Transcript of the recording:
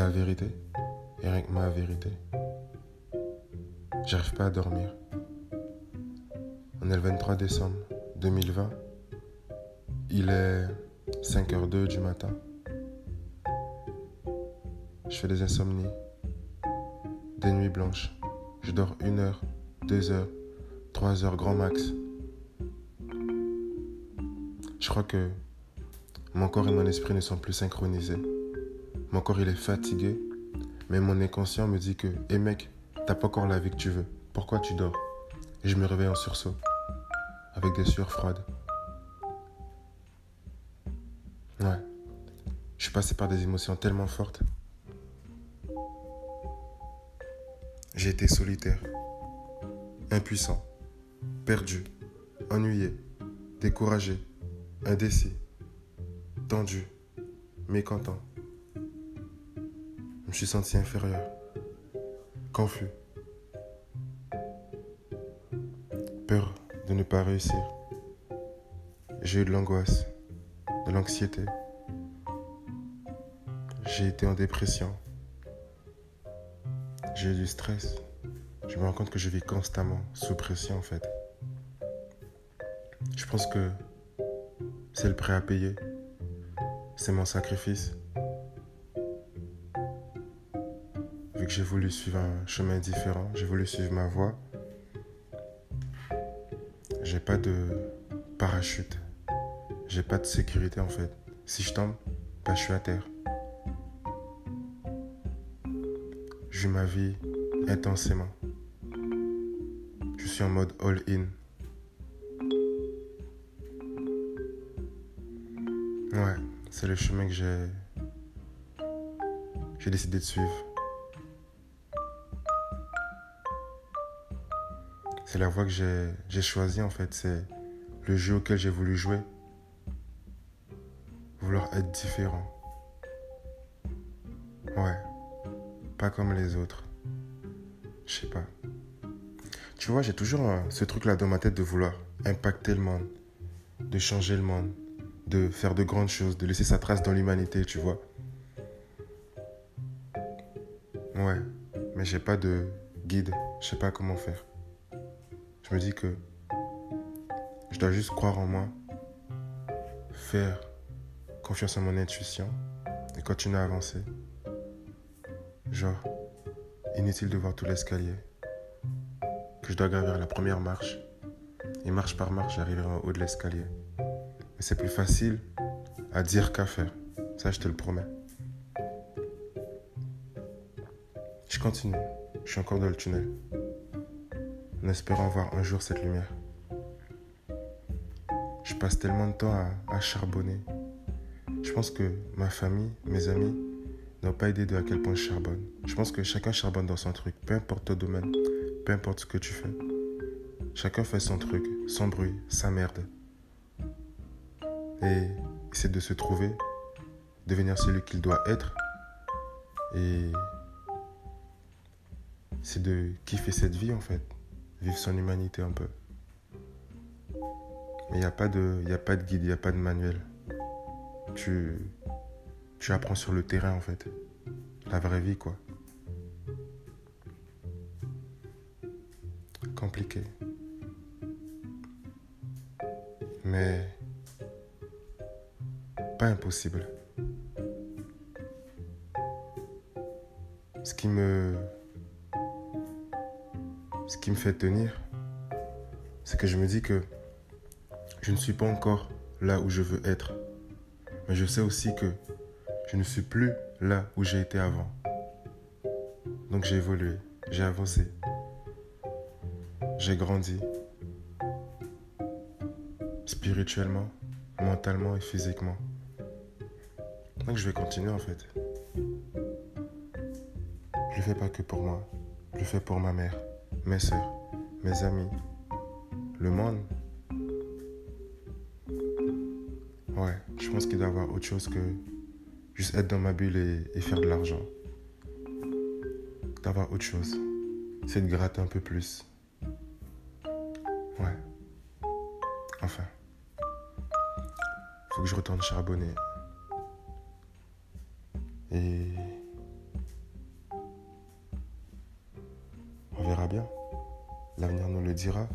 la vérité et rien que ma vérité. J'arrive pas à dormir. On est le 23 décembre 2020. Il est 5h02 du matin. Je fais des insomnies, des nuits blanches. Je dors une heure, deux heures, trois heures grand max. Je crois que mon corps et mon esprit ne sont plus synchronisés. Mon corps il est fatigué, mais mon inconscient me dit que, hé mec, t'as pas encore la vie que tu veux. Pourquoi tu dors? Et je me réveille en sursaut, avec des sueurs froides. Ouais. Je suis passé par des émotions tellement fortes. J'ai été solitaire, impuissant, perdu, ennuyé, découragé, indécis, tendu, mécontent. Je me suis senti inférieur, confus, peur de ne pas réussir. J'ai eu de l'angoisse, de l'anxiété. J'ai été en dépression. J'ai eu du stress. Je me rends compte que je vis constamment sous pression en fait. Je pense que c'est le prêt à payer. C'est mon sacrifice. J'ai voulu suivre un chemin différent, j'ai voulu suivre ma voie. J'ai pas de parachute. J'ai pas de sécurité en fait. Si je tombe, bah, je suis à terre. Vis ma vie intensément. Je suis en mode all-in. Ouais, c'est le chemin que j'ai j'ai décidé de suivre. C'est la voie que j'ai choisie en fait, c'est le jeu auquel j'ai voulu jouer. Vouloir être différent. Ouais, pas comme les autres. Je sais pas. Tu vois, j'ai toujours ce truc-là dans ma tête de vouloir impacter le monde, de changer le monde de faire de grandes choses, de laisser sa trace dans l'humanité, tu vois. Ouais, mais j'ai pas de guide, je sais pas comment faire. Je me dis que je dois juste croire en moi, faire confiance en mon intuition et continuer à avancer. Genre, inutile de voir tout l'escalier, que je dois gravir la première marche, et marche par marche, j'arriverai en haut de l'escalier. Mais c'est plus facile à dire qu'à faire. Ça, je te le promets. Je continue. Je suis encore dans le tunnel. En espérant voir un jour cette lumière. Je passe tellement de temps à, charbonner. Je pense que ma famille, mes amis, n'ont pas idée de à quel point je charbonne. Je pense que chacun charbonne dans son truc, peu importe ton domaine, peu importe ce que tu fais. Chacun fait son truc, son bruit, sa merde et essaie de se trouver, devenir celui qu'il doit être. Et c'est de kiffer cette vie en fait, vivre son humanité un peu. Mais il n'y a, pas de, a pas de guide, il n'y a pas de manuel. Tu, tu apprends sur le terrain en fait, la vraie vie quoi. Compliqué. Mais pas impossible. Ce qui me. Ce qui me fait tenir, c'est que je me dis que je ne suis pas encore là où je veux être. Mais je sais aussi que je ne suis plus là où j'ai été avant. Donc j'ai évolué, j'ai avancé, j'ai grandi spirituellement, mentalement et physiquement. Donc je vais continuer en fait. Je le fais pas que pour moi. Je le fais pour ma mère, mes soeurs, mes amis, le monde. Ouais, je pense qu'il doit y avoir autre chose que juste être dans ma bulle et, faire de l'argent. D'avoir autre chose. C'est de gratter un peu plus. Ouais. Enfin. Faut que je retourne charbonner. Et L'avenir nous le dira.